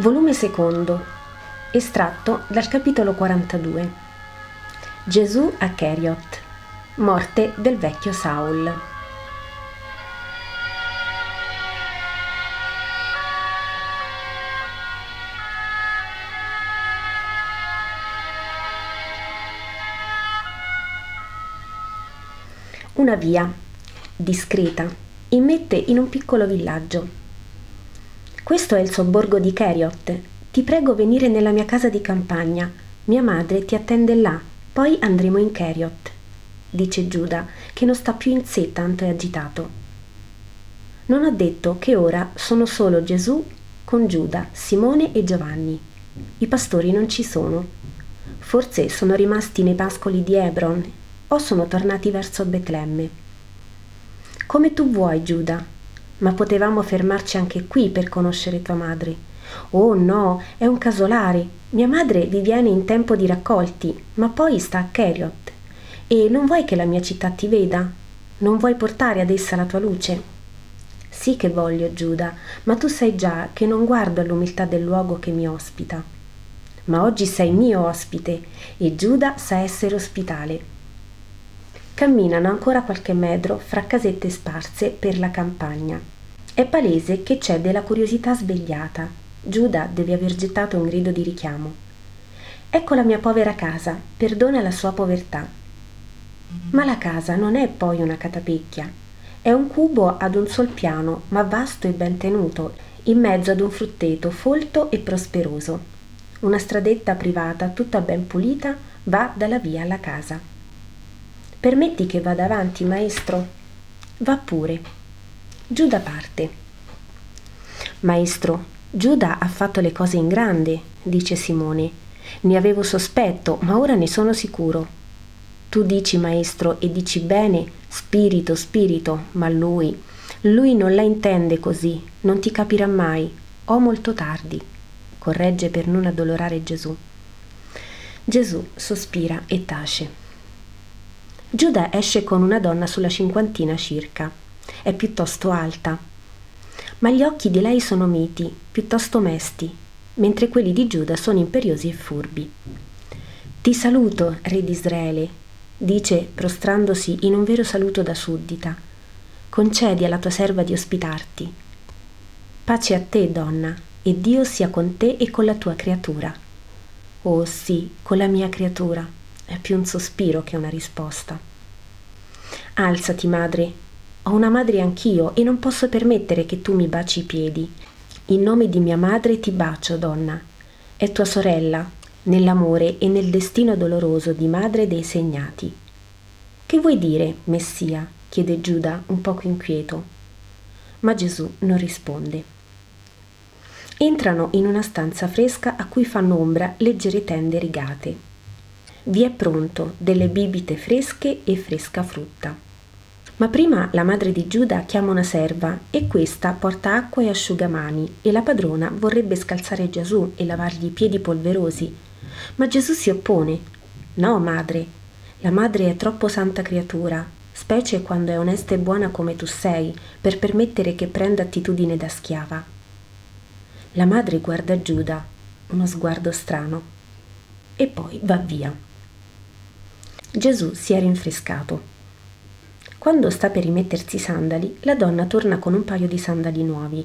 Volume secondo, estratto dal capitolo 42. Gesù a Keriot, morte del vecchio Saul. Una via, discreta, immette in un piccolo villaggio questo è il sobborgo di Keriot. Ti prego venire nella mia casa di campagna. Mia madre ti attende là, poi andremo in Keriot, dice Giuda, che non sta più in sé tanto è agitato. Non ha detto che ora sono solo Gesù con Giuda, Simone e Giovanni. I pastori non ci sono. Forse sono rimasti nei pascoli di Hebron o sono tornati verso Betlemme. Come tu vuoi, Giuda, ma potevamo fermarci anche qui per conoscere tua madre. Oh no, è un casolare. Mia madre vi viene in tempo di raccolti, ma poi sta a Keriot. E non vuoi che la mia città ti veda? Non vuoi portare ad essa la tua luce? Sì che voglio, Giuda, ma tu sai già che non guardo all'umiltà del luogo che mi ospita. Ma oggi sei mio ospite e Giuda sa essere ospitale. Camminano ancora qualche metro fra casette sparse per la campagna. È palese che c'è della curiosità svegliata. Giuda deve aver gettato un grido di richiamo. Ecco la mia povera casa, perdona la sua povertà. Ma la casa non è poi una catapecchia. È un cubo ad un sol piano, ma vasto e ben tenuto, in mezzo ad un frutteto folto e prosperoso. Una stradetta privata, tutta ben pulita, va dalla via alla casa. Permetti che vada avanti, maestro? Va pure. Giuda parte. Maestro, Giuda ha fatto le cose in grande, dice Simone. Ne avevo sospetto, ma ora ne sono sicuro. Tu dici, maestro, e dici bene, spirito, spirito, ma lui, lui non la intende così, non ti capirà mai, o molto tardi. Corregge per non addolorare Gesù. Gesù sospira e tace. Giuda esce con una donna sulla cinquantina circa. È piuttosto alta. Ma gli occhi di lei sono miti, piuttosto mesti, mentre quelli di Giuda sono imperiosi e furbi. Ti saluto, re di Israele, dice prostrandosi in un vero saluto da suddita. Concedi alla tua serva di ospitarti. Pace a te, donna, e Dio sia con te e con la tua creatura. Oh sì, con la mia creatura è più un sospiro che una risposta. Alzati, madre. Ho una madre anch'io e non posso permettere che tu mi baci i piedi. In nome di mia madre ti bacio, donna. È tua sorella, nell'amore e nel destino doloroso di madre dei segnati. Che vuoi dire, Messia? chiede Giuda un poco inquieto. Ma Gesù non risponde. Entrano in una stanza fresca a cui fanno ombra leggere tende rigate vi è pronto delle bibite fresche e fresca frutta. Ma prima la madre di Giuda chiama una serva e questa porta acqua e asciugamani e la padrona vorrebbe scalzare Gesù e lavargli i piedi polverosi. Ma Gesù si oppone. No, madre, la madre è troppo santa creatura, specie quando è onesta e buona come tu sei, per permettere che prenda attitudine da schiava. La madre guarda Giuda, uno sguardo strano, e poi va via. Gesù si è rinfrescato. Quando sta per rimettersi i sandali, la donna torna con un paio di sandali nuovi.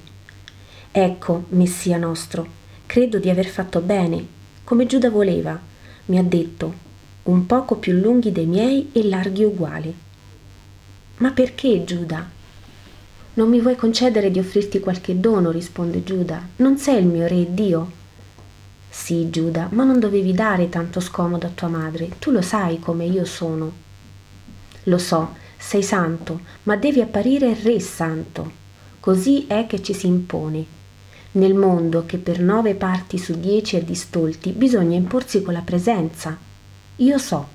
Ecco, Messia nostro, credo di aver fatto bene, come Giuda voleva. Mi ha detto, un poco più lunghi dei miei e larghi uguali. Ma perché, Giuda? Non mi vuoi concedere di offrirti qualche dono, risponde Giuda. Non sei il mio re Dio. Sì, Giuda, ma non dovevi dare tanto scomodo a tua madre. Tu lo sai come io sono. Lo so, sei santo, ma devi apparire re santo. Così è che ci si impone. Nel mondo che per nove parti su dieci è distolti, bisogna imporsi con la presenza. Io so.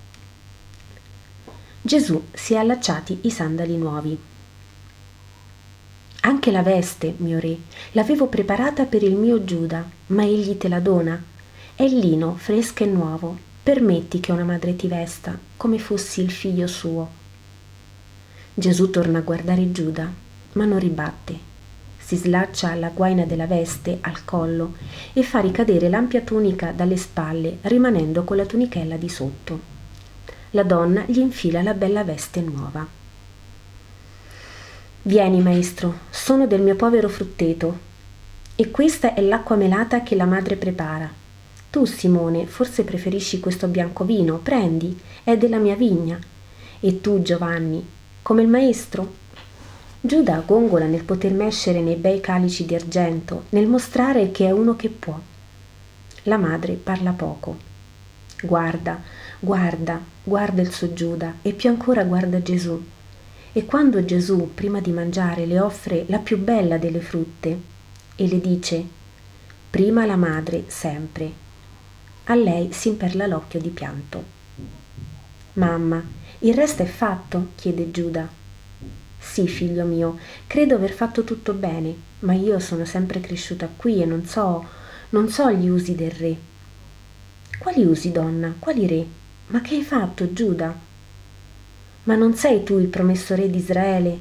Gesù si è allacciati i sandali nuovi. Anche la veste, mio re, l'avevo preparata per il mio Giuda, ma egli te la dona. È lino fresco e nuovo. Permetti che una madre ti vesta come fossi il figlio suo. Gesù torna a guardare Giuda, ma non ribatte. si slaccia la guaina della veste al collo e fa ricadere l'ampia tunica dalle spalle, rimanendo con la tunichella di sotto. La donna gli infila la bella veste nuova. Vieni, maestro, sono del mio povero frutteto. E questa è l'acqua melata che la madre prepara. Tu, Simone, forse preferisci questo bianco vino, prendi, è della mia vigna. E tu, Giovanni, come il maestro? Giuda gongola nel poter mescere nei bei calici di argento, nel mostrare che è uno che può. La madre parla poco. Guarda, guarda, guarda il suo Giuda e più ancora guarda Gesù. E quando Gesù, prima di mangiare, le offre la più bella delle frutte e le dice prima la madre sempre, a lei si imperla l'occhio di pianto. Mamma, il resto è fatto? chiede Giuda. Sì, figlio mio, credo aver fatto tutto bene, ma io sono sempre cresciuta qui e non so, non so gli usi del re. Quali usi, donna? Quali re? Ma che hai fatto, Giuda? Ma non sei tu il promesso re di Israele?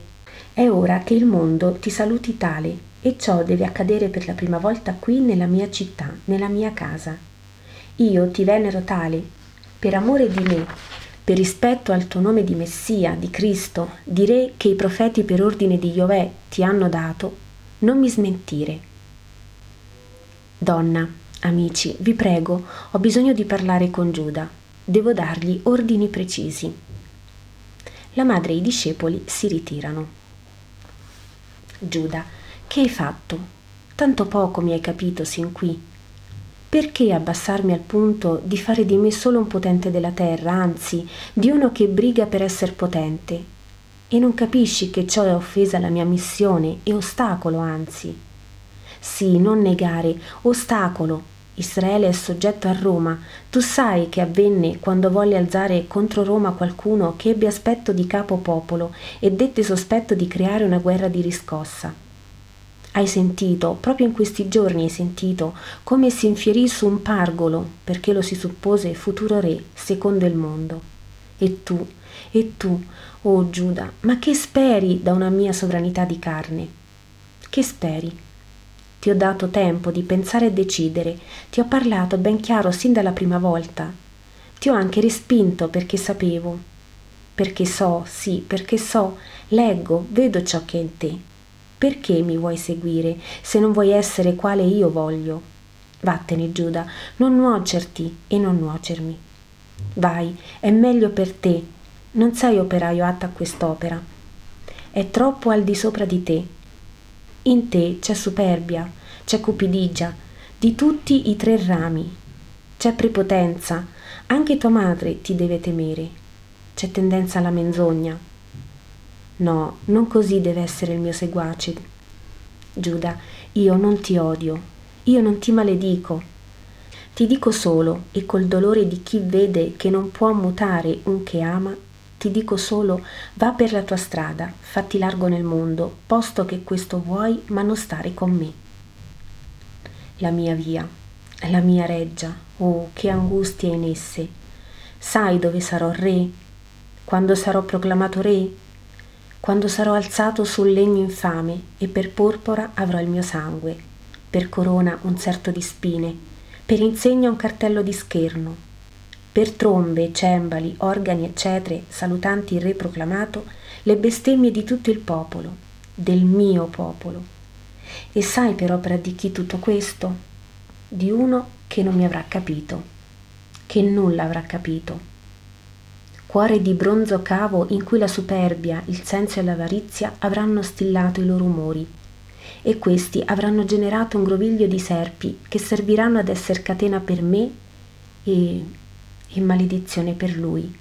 È ora che il mondo ti saluti tale, e ciò deve accadere per la prima volta qui nella mia città, nella mia casa. Io ti venero tale, per amore di me, per rispetto al tuo nome di Messia, di Cristo, di Re che i profeti per ordine di Iovè ti hanno dato, non mi smentire. Donna, amici, vi prego, ho bisogno di parlare con Giuda. Devo dargli ordini precisi. La madre e i discepoli si ritirano. Giuda, che hai fatto? Tanto poco mi hai capito sin qui. Perché abbassarmi al punto di fare di me solo un potente della terra, anzi, di uno che briga per essere potente? E non capisci che ciò è offesa alla mia missione e ostacolo, anzi. Sì, non negare, ostacolo. Israele è soggetto a Roma. Tu sai che avvenne quando volle alzare contro Roma qualcuno che ebbe aspetto di capo popolo e dette sospetto di creare una guerra di riscossa. Hai sentito, proprio in questi giorni hai sentito, come si infierì su un pargolo, perché lo si suppose futuro re, secondo il mondo. E tu, e tu, oh Giuda, ma che speri da una mia sovranità di carne? Che speri? Ti ho dato tempo di pensare e decidere, ti ho parlato ben chiaro sin dalla prima volta. Ti ho anche respinto perché sapevo. Perché so, sì, perché so, leggo, vedo ciò che è in te perché mi vuoi seguire se non vuoi essere quale io voglio? Vattene, Giuda, non nuocerti e non nuocermi. Vai, è meglio per te. Non sei operaio atto a quest'opera. È troppo al di sopra di te. In te c'è superbia, c'è cupidigia, di tutti i tre rami. C'è prepotenza, anche tua madre ti deve temere. C'è tendenza alla menzogna, No, non così deve essere il mio seguace. Giuda, io non ti odio, io non ti maledico. Ti dico solo, e col dolore di chi vede che non può mutare un che ama, ti dico solo, va per la tua strada, fatti largo nel mondo, posto che questo vuoi, ma non stare con me. La mia via, la mia reggia, oh, che angustia in esse. Sai dove sarò re? Quando sarò proclamato re? Quando sarò alzato sul legno infame e per porpora avrò il mio sangue, per corona un certo di spine, per insegna un cartello di scherno, per trombe, cembali, organi e cetre, salutanti il re proclamato, le bestemmie di tutto il popolo, del mio popolo. E sai per opera di chi tutto questo? Di uno che non mi avrà capito, che nulla avrà capito cuore di bronzo cavo in cui la superbia, il senso e l'avarizia avranno stillato i loro umori. E questi avranno generato un groviglio di serpi che serviranno ad esser catena per me e, e maledizione per lui.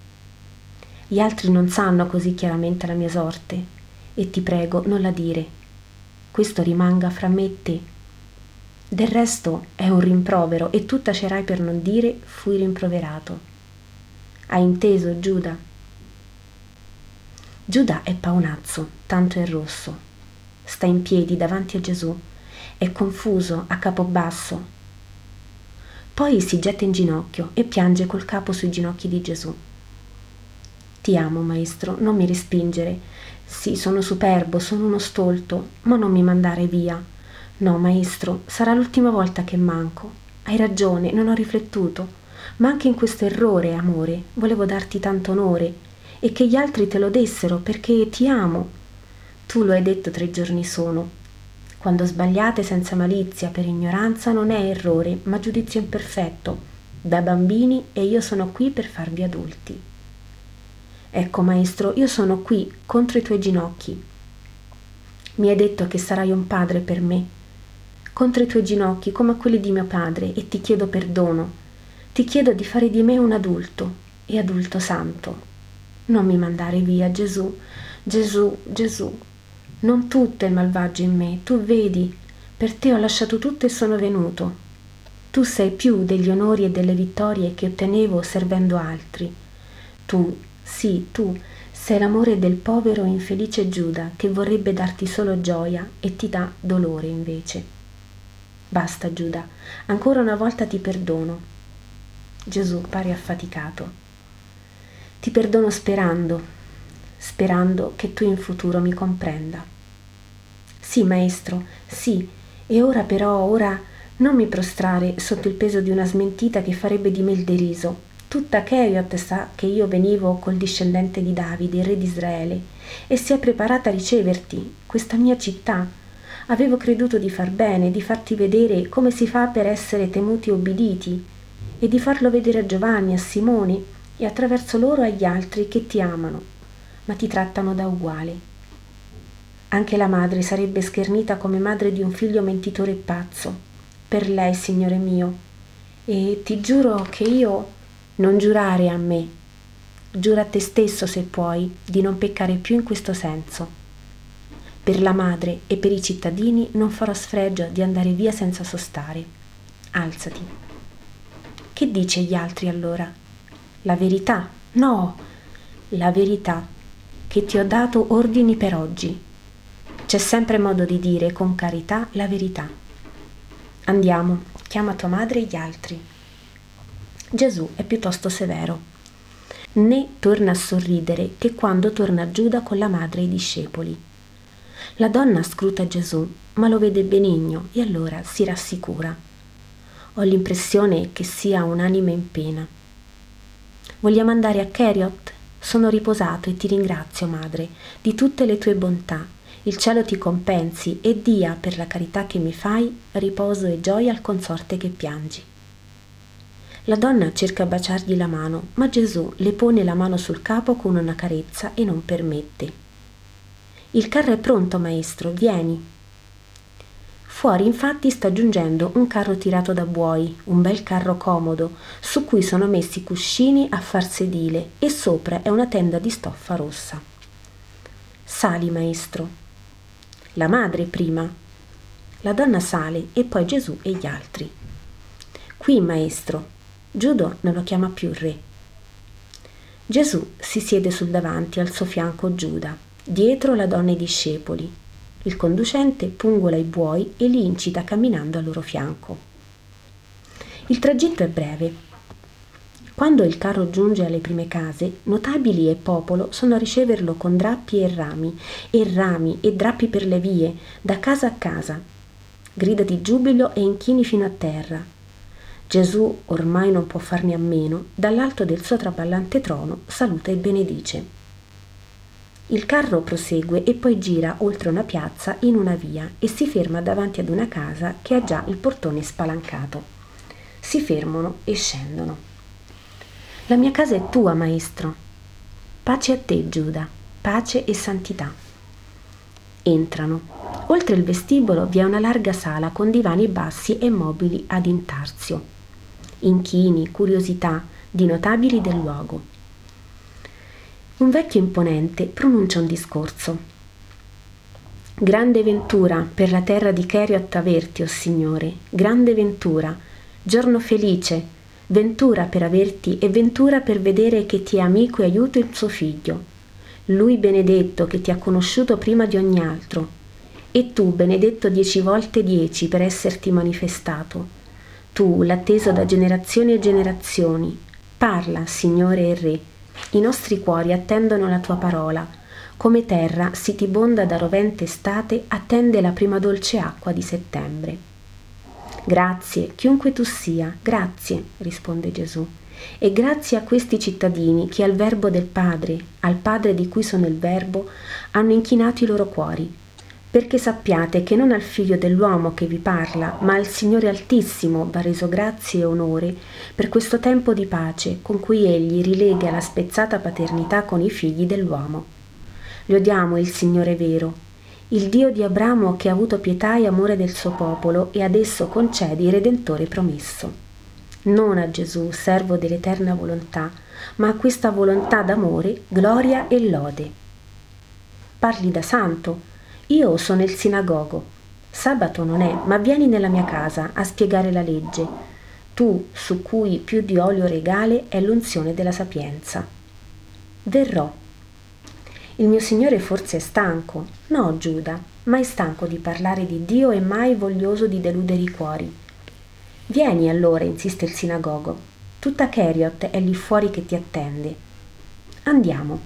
Gli altri non sanno così chiaramente la mia sorte, e ti prego non la dire. Questo rimanga fra me e te. Del resto è un rimprovero e tu tacerai per non dire fui rimproverato. Hai inteso, Giuda? Giuda è paonazzo, tanto è rosso. Sta in piedi davanti a Gesù. È confuso, a capo basso. Poi si getta in ginocchio e piange col capo sui ginocchi di Gesù. Ti amo, maestro, non mi respingere. Sì, sono superbo, sono uno stolto, ma non mi mandare via. No, maestro, sarà l'ultima volta che manco. Hai ragione, non ho riflettuto. Ma anche in questo errore, amore, volevo darti tanto onore e che gli altri te lo dessero perché ti amo. Tu lo hai detto tre giorni sono. Quando sbagliate senza malizia per ignoranza non è errore, ma giudizio imperfetto, da bambini e io sono qui per farvi adulti. Ecco, maestro, io sono qui contro i tuoi ginocchi. Mi hai detto che sarai un padre per me, contro i tuoi ginocchi come a quelli di mio padre, e ti chiedo perdono ti chiedo di fare di me un adulto e adulto santo. Non mi mandare via, Gesù, Gesù, Gesù. Non tutto è malvagio in me, tu vedi, per te ho lasciato tutto e sono venuto. Tu sei più degli onori e delle vittorie che ottenevo servendo altri. Tu, sì, tu, sei l'amore del povero e infelice Giuda che vorrebbe darti solo gioia e ti dà dolore invece. Basta Giuda, ancora una volta ti perdono, Gesù pare affaticato. Ti perdono sperando, sperando che tu in futuro mi comprenda. Sì, maestro, sì, e ora però, ora non mi prostrare sotto il peso di una smentita che farebbe di me il deriso. Tutta Cheriot sa che io venivo col discendente di Davide, re di Israele, e si è preparata a riceverti, questa mia città. Avevo creduto di far bene, di farti vedere come si fa per essere temuti e obbediti, e di farlo vedere a Giovanni, a Simone e attraverso loro agli altri che ti amano, ma ti trattano da uguale. Anche la madre sarebbe schernita come madre di un figlio mentitore e pazzo, per lei, Signore mio, e ti giuro che io non giurare a me, giura a te stesso se puoi di non peccare più in questo senso. Per la madre e per i cittadini non farò sfregio di andare via senza sostare. Alzati. Che dice gli altri allora? La verità? No, la verità, che ti ho dato ordini per oggi. C'è sempre modo di dire con carità la verità. Andiamo, chiama tua madre e gli altri. Gesù è piuttosto severo. Né torna a sorridere che quando torna Giuda con la madre e i discepoli. La donna scruta Gesù, ma lo vede benigno e allora si rassicura. Ho l'impressione che sia un'anima in pena. Vogliamo andare a Keriot? Sono riposato e ti ringrazio, madre, di tutte le tue bontà. Il cielo ti compensi e dia, per la carità che mi fai, riposo e gioia al consorte che piangi. La donna cerca di baciargli la mano, ma Gesù le pone la mano sul capo con una carezza e non permette. Il carro è pronto, maestro, vieni. Fuori infatti sta giungendo un carro tirato da buoi, un bel carro comodo, su cui sono messi cuscini a far sedile e sopra è una tenda di stoffa rossa. Sali, maestro. La madre prima. La donna sale e poi Gesù e gli altri. Qui, maestro. Giudo non lo chiama più re. Gesù si siede sul davanti, al suo fianco Giuda, dietro la donna e i discepoli, il conducente pungola i buoi e li incita camminando al loro fianco. Il tragitto è breve. Quando il carro giunge alle prime case, notabili e popolo sono a riceverlo con drappi e rami, e rami e drappi per le vie, da casa a casa. Grida di giubilo e inchini fino a terra. Gesù, ormai non può farne a meno, dall'alto del suo traballante trono saluta e benedice. Il carro prosegue e poi gira oltre una piazza in una via e si ferma davanti ad una casa che ha già il portone spalancato. Si fermano e scendono. La mia casa è tua, maestro. Pace a te, Giuda, pace e santità. Entrano. Oltre il vestibolo vi è una larga sala con divani bassi e mobili ad intarsio. Inchini, curiosità, di notabili del luogo un vecchio imponente pronuncia un discorso. Grande ventura per la terra di Cheriot averti, o oh Signore, grande ventura, giorno felice, ventura per averti e ventura per vedere che ti è amico e aiuto il suo figlio. Lui benedetto che ti ha conosciuto prima di ogni altro, e tu benedetto dieci volte dieci per esserti manifestato. Tu, l'atteso da generazioni e generazioni, parla, Signore e Re, i nostri cuori attendono la tua parola. come terra sitibonda da rovente estate attende la prima dolce acqua di settembre. Grazie, chiunque tu sia, grazie, risponde Gesù. E grazie a questi cittadini che al verbo del Padre, al Padre di cui sono il verbo, hanno inchinato i loro cuori, perché sappiate che non al figlio dell'uomo che vi parla, ma al Signore Altissimo va reso grazie e onore per questo tempo di pace con cui egli rilega la spezzata paternità con i figli dell'uomo. Lodiamo il Signore vero, il Dio di Abramo che ha avuto pietà e amore del suo popolo e ad esso concede il Redentore promesso. Non a Gesù, servo dell'eterna volontà, ma a questa volontà d'amore, gloria e lode. Parli da santo, io sono il sinagogo. Sabato non è, ma vieni nella mia casa a spiegare la legge. Tu, su cui più di olio regale è l'unzione della sapienza. Verrò. Il mio Signore forse è stanco, no Giuda, ma è stanco di parlare di Dio e mai voglioso di deludere i cuori. Vieni allora, insiste il sinagogo. Tutta Keriot è lì fuori che ti attende. Andiamo.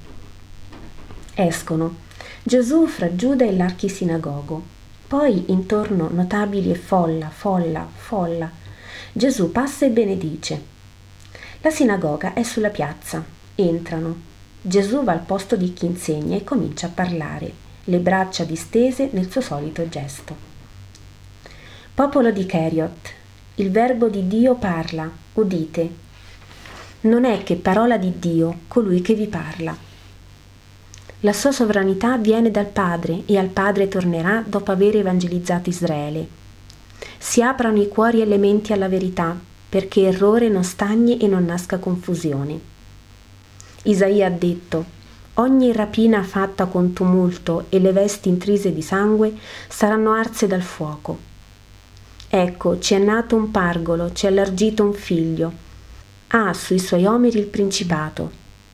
Escono Gesù fra Giuda e l'archisinagogo. Poi intorno notabili e folla, folla, folla. Gesù passa e benedice. La sinagoga è sulla piazza. Entrano. Gesù va al posto di chi insegna e comincia a parlare, le braccia distese nel suo solito gesto. Popolo di Keriot, il verbo di Dio parla, udite. Non è che parola di Dio colui che vi parla la sua sovranità viene dal Padre e al Padre tornerà dopo aver evangelizzato Israele. Si aprano i cuori e le menti alla verità, perché errore non stagni e non nasca confusione. Isaia ha detto, ogni rapina fatta con tumulto e le vesti intrise di sangue saranno arse dal fuoco. Ecco, ci è nato un pargolo, ci è allargito un figlio. Ha sui suoi omeri il principato.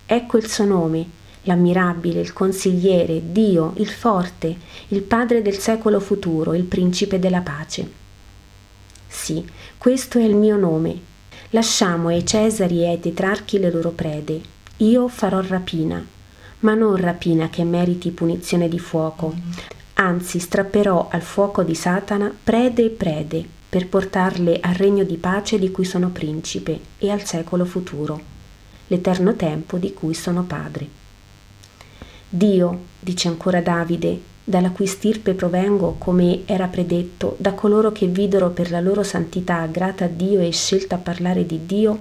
Ecco il suo nome, l'ammirabile, il consigliere, Dio, il forte, il Padre del secolo futuro, il Principe della pace. Sì, questo è il mio nome. Lasciamo ai Cesari e ai tetrarchi le loro prede. Io farò rapina, ma non rapina che meriti punizione di fuoco. Anzi, strapperò al fuoco di Satana prede e prede per portarle al regno di pace di cui sono principe e al secolo futuro, l'eterno tempo di cui sono padre. Dio, dice ancora Davide, dalla cui stirpe provengo, come era predetto, da coloro che videro per la loro santità grata a Dio e scelta a parlare di Dio,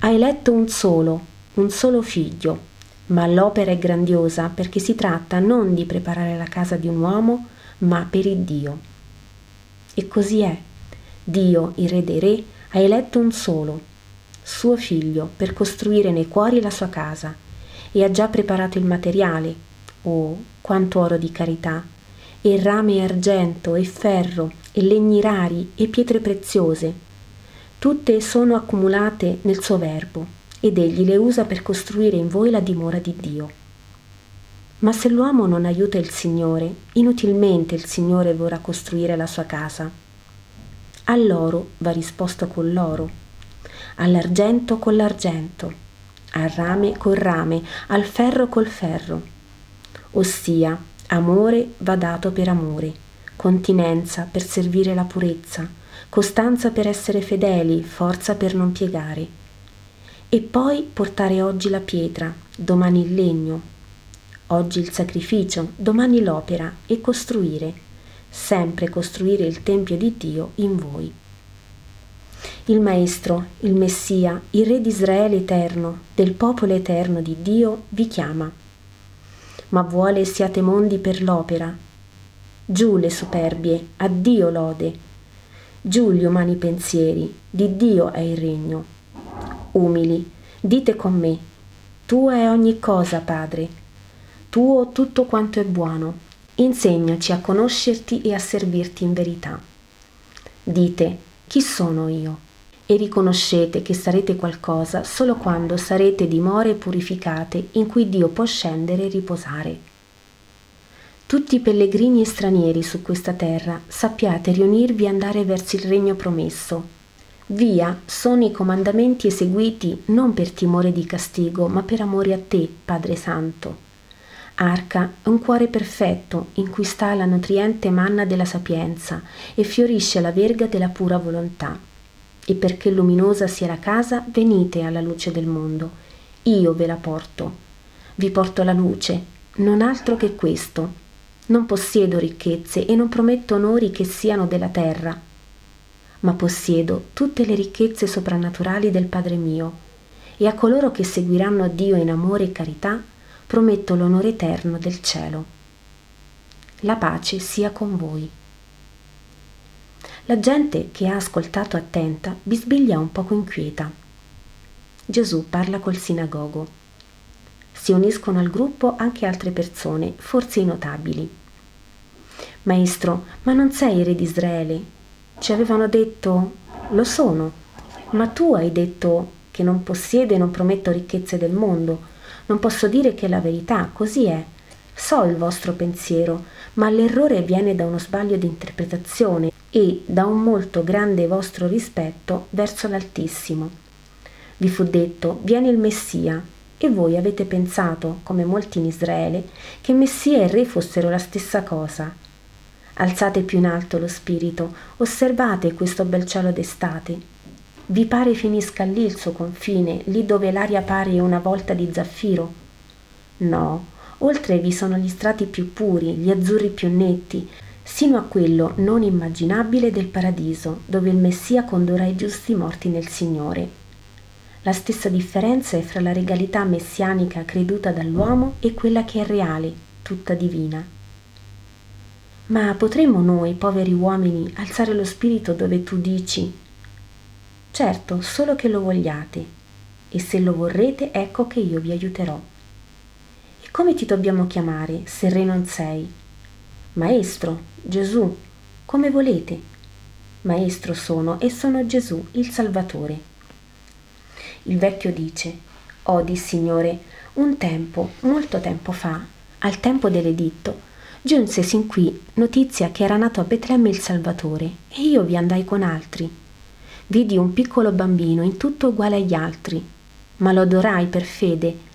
ha eletto un solo, un solo figlio, ma l'opera è grandiosa perché si tratta non di preparare la casa di un uomo, ma per il Dio. E così è. Dio, il Re dei Re, ha eletto un solo, suo figlio, per costruire nei cuori la sua casa e ha già preparato il materiale, oh, quanto oro di carità, e rame e argento e ferro e legni rari e pietre preziose. Tutte sono accumulate nel suo verbo ed egli le usa per costruire in voi la dimora di Dio. Ma se l'uomo non aiuta il Signore, inutilmente il Signore vorrà costruire la sua casa. All'oro va risposto con l'oro, all'argento con l'argento al rame col rame, al ferro col ferro. Ossia, amore va dato per amore, continenza per servire la purezza, costanza per essere fedeli, forza per non piegare. E poi portare oggi la pietra, domani il legno, oggi il sacrificio, domani l'opera e costruire, sempre costruire il Tempio di Dio in voi il Maestro, il Messia, il Re di Israele eterno, del popolo eterno di Dio, vi chiama. Ma vuole siate mondi per l'opera. Giù le superbie, a Dio lode. Giù gli umani pensieri, di Dio è il regno. Umili, dite con me, tua è ogni cosa, Padre, tuo tutto quanto è buono. Insegnaci a conoscerti e a servirti in verità. Dite, chi sono io? E riconoscete che sarete qualcosa solo quando sarete dimore purificate in cui Dio può scendere e riposare. Tutti i pellegrini e stranieri su questa terra sappiate riunirvi e andare verso il regno promesso. Via sono i comandamenti eseguiti non per timore di castigo, ma per amore a te, Padre Santo. Arca è un cuore perfetto in cui sta la nutriente manna della sapienza e fiorisce la verga della pura volontà. E perché luminosa sia la casa, venite alla luce del mondo. Io ve la porto. Vi porto la luce, non altro che questo. Non possiedo ricchezze e non prometto onori che siano della terra, ma possiedo tutte le ricchezze soprannaturali del Padre mio, e a coloro che seguiranno Dio in amore e carità, prometto l'onore eterno del cielo. La pace sia con voi. La gente che ha ascoltato attenta bisbiglia un poco inquieta. Gesù parla col sinagogo. Si uniscono al gruppo anche altre persone, forse i notabili. Maestro, ma non sei re di Israele? Ci avevano detto, lo sono, ma tu hai detto che non possiede e non prometto ricchezze del mondo non posso dire che è la verità, così è. So il vostro pensiero, ma l'errore viene da uno sbaglio di interpretazione e da un molto grande vostro rispetto verso l'Altissimo. Vi fu detto, viene il Messia, e voi avete pensato, come molti in Israele, che Messia e Re fossero la stessa cosa. Alzate più in alto lo spirito, osservate questo bel cielo d'estate, vi pare finisca lì il suo confine, lì dove l'aria pare una volta di zaffiro? No, oltre vi sono gli strati più puri, gli azzurri più netti, sino a quello non immaginabile del paradiso, dove il Messia condurrà i giusti morti nel Signore. La stessa differenza è fra la regalità messianica creduta dall'uomo e quella che è reale, tutta divina. Ma potremmo noi, poveri uomini, alzare lo spirito dove tu dici Certo, solo che lo vogliate, e se lo vorrete ecco che io vi aiuterò. Come ti dobbiamo chiamare, se re non sei? Maestro, Gesù, come volete. Maestro sono e sono Gesù, il Salvatore. Il vecchio dice, Odi, Signore, un tempo, molto tempo fa, al tempo dell'editto, giunse sin qui notizia che era nato a Betlemme il Salvatore, e io vi andai con altri vidi un piccolo bambino in tutto uguale agli altri, ma lo adorai per fede.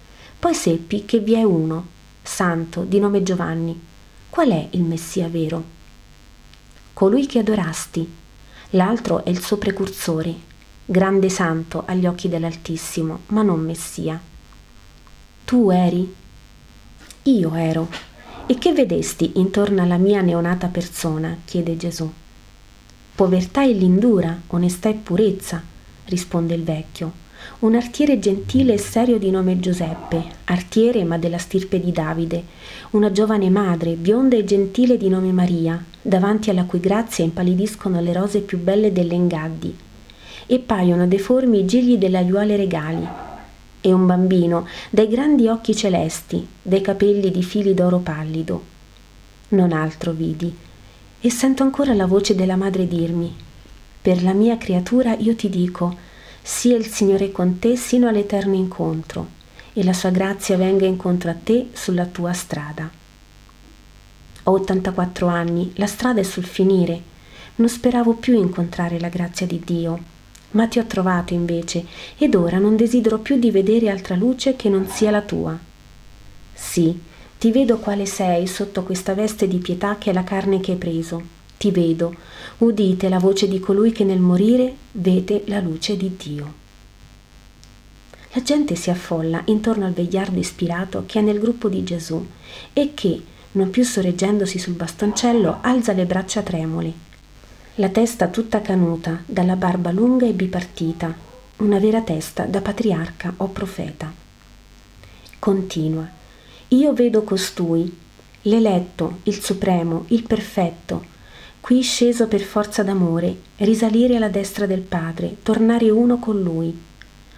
Poi seppi che vi è uno, santo, di nome Giovanni. Qual è il Messia vero? Colui che adorasti. L'altro è il suo precursore, grande santo agli occhi dell'Altissimo, ma non Messia. Tu eri? Io ero. E che vedesti intorno alla mia neonata persona? chiede Gesù. Povertà e lindura, onestà e purezza, risponde il vecchio. Un artiere gentile e serio di nome Giuseppe, artiere ma della stirpe di Davide, una giovane madre, bionda e gentile di nome Maria, davanti alla cui grazia impallidiscono le rose più belle delle Engaddi, e paiono deformi i gigli delle aiuole regali, e un bambino dai grandi occhi celesti, dai capelli di fili d'oro pallido. Non altro vidi, e sento ancora la voce della madre dirmi, per la mia creatura io ti dico, sia il Signore con te sino all'eterno incontro, e la sua grazia venga incontro a te sulla tua strada. Ho 84 anni, la strada è sul finire, non speravo più incontrare la grazia di Dio, ma ti ho trovato invece, ed ora non desidero più di vedere altra luce che non sia la tua. Sì, ti vedo quale sei sotto questa veste di pietà che è la carne che hai preso. Ti vedo. Udite la voce di colui che nel morire vede la luce di Dio. La gente si affolla intorno al vegliardo ispirato che è nel gruppo di Gesù e che, non più sorreggendosi sul bastoncello, alza le braccia tremole. La testa tutta canuta, dalla barba lunga e bipartita, una vera testa da patriarca o profeta. Continua io vedo costui, l'eletto, il supremo, il perfetto, qui sceso per forza d'amore, risalire alla destra del Padre, tornare uno con lui.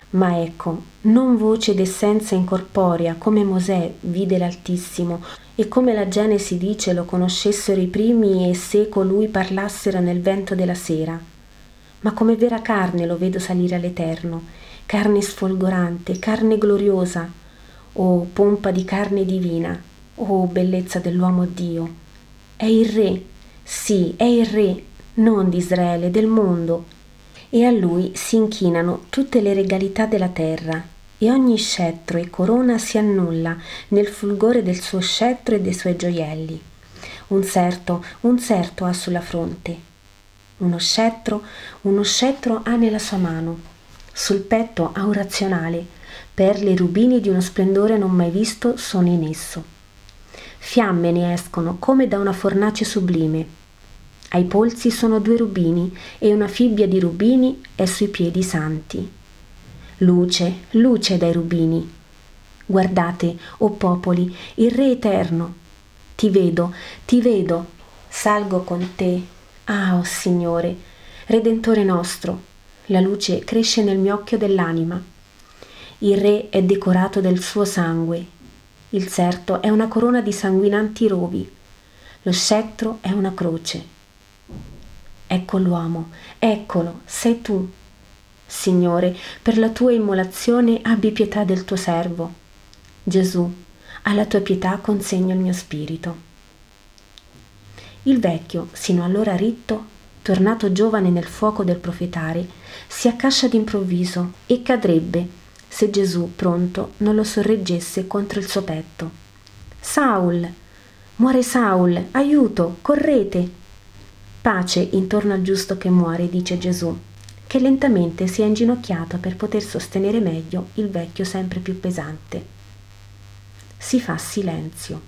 Ma ecco, non voce d'essenza incorporea, come Mosè vide l'Altissimo, e come la Genesi dice lo conoscessero i primi e se colui parlassero nel vento della sera. Ma come vera carne lo vedo salire all'Eterno, carne sfolgorante, carne gloriosa, o pompa di carne divina, o bellezza dell'uomo Dio. È il Re, sì, è il Re, non di Israele, del mondo, e a lui si inchinano tutte le regalità della terra, e ogni scettro e corona si annulla nel fulgore del suo scettro e dei suoi gioielli. Un serto, un serto ha sulla fronte. Uno scettro, uno scettro ha nella sua mano. Sul petto ha un razionale. Perle e rubini di uno splendore non mai visto sono in esso. Fiamme ne escono come da una fornace sublime. Ai polsi sono due rubini e una fibbia di rubini è sui piedi santi. Luce, luce dai rubini. Guardate, o oh popoli, il Re eterno. Ti vedo, ti vedo, salgo con te. Ah, oh Signore, Redentore nostro, la luce cresce nel mio occhio dell'anima. Il Re è decorato del suo sangue. Il certo è una corona di sanguinanti rovi. Lo scettro è una croce. Ecco l'uomo, eccolo, sei tu, Signore, per la tua immolazione abbi pietà del tuo servo. Gesù, alla tua pietà consegno il mio spirito. Il vecchio, sino allora ritto, tornato giovane nel fuoco del profetare, si accascia d'improvviso e cadrebbe se Gesù, pronto, non lo sorreggesse contro il suo petto. Saul! Muore Saul! Aiuto! Correte! Pace intorno al giusto che muore, dice Gesù che lentamente si è inginocchiato per poter sostenere meglio il vecchio sempre più pesante. Si fa silenzio.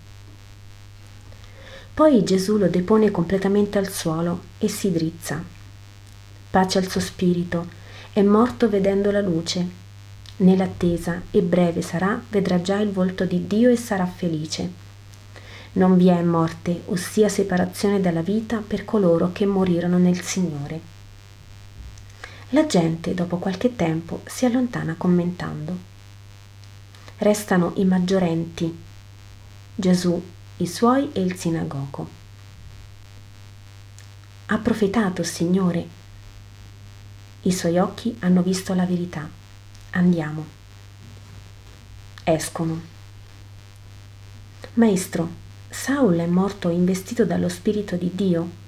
Poi Gesù lo depone completamente al suolo e si drizza. Pace al suo spirito, è morto vedendo la luce. Nell'attesa, e breve sarà, vedrà già il volto di Dio e sarà felice. Non vi è morte, ossia separazione dalla vita per coloro che morirono nel Signore. La gente dopo qualche tempo si allontana commentando. Restano i maggiorenti, Gesù, i suoi e il sinagogo. Ha profetato, Signore. I suoi occhi hanno visto la verità. Andiamo. Escono. Maestro, Saul è morto investito dallo Spirito di Dio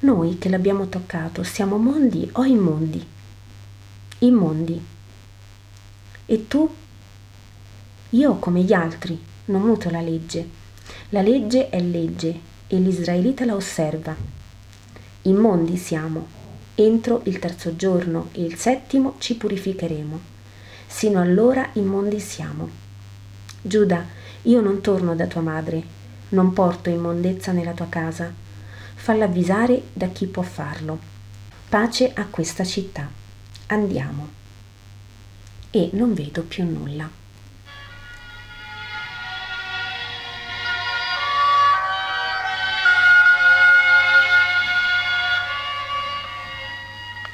noi che l'abbiamo toccato siamo mondi o immondi? Immondi. E tu? Io come gli altri non muto la legge. La legge è legge e l'israelita la osserva. Immondi siamo. Entro il terzo giorno e il settimo ci purificheremo. Sino allora immondi siamo. Giuda, io non torno da tua madre, non porto immondezza nella tua casa falla avvisare da chi può farlo. Pace a questa città. Andiamo. E non vedo più nulla.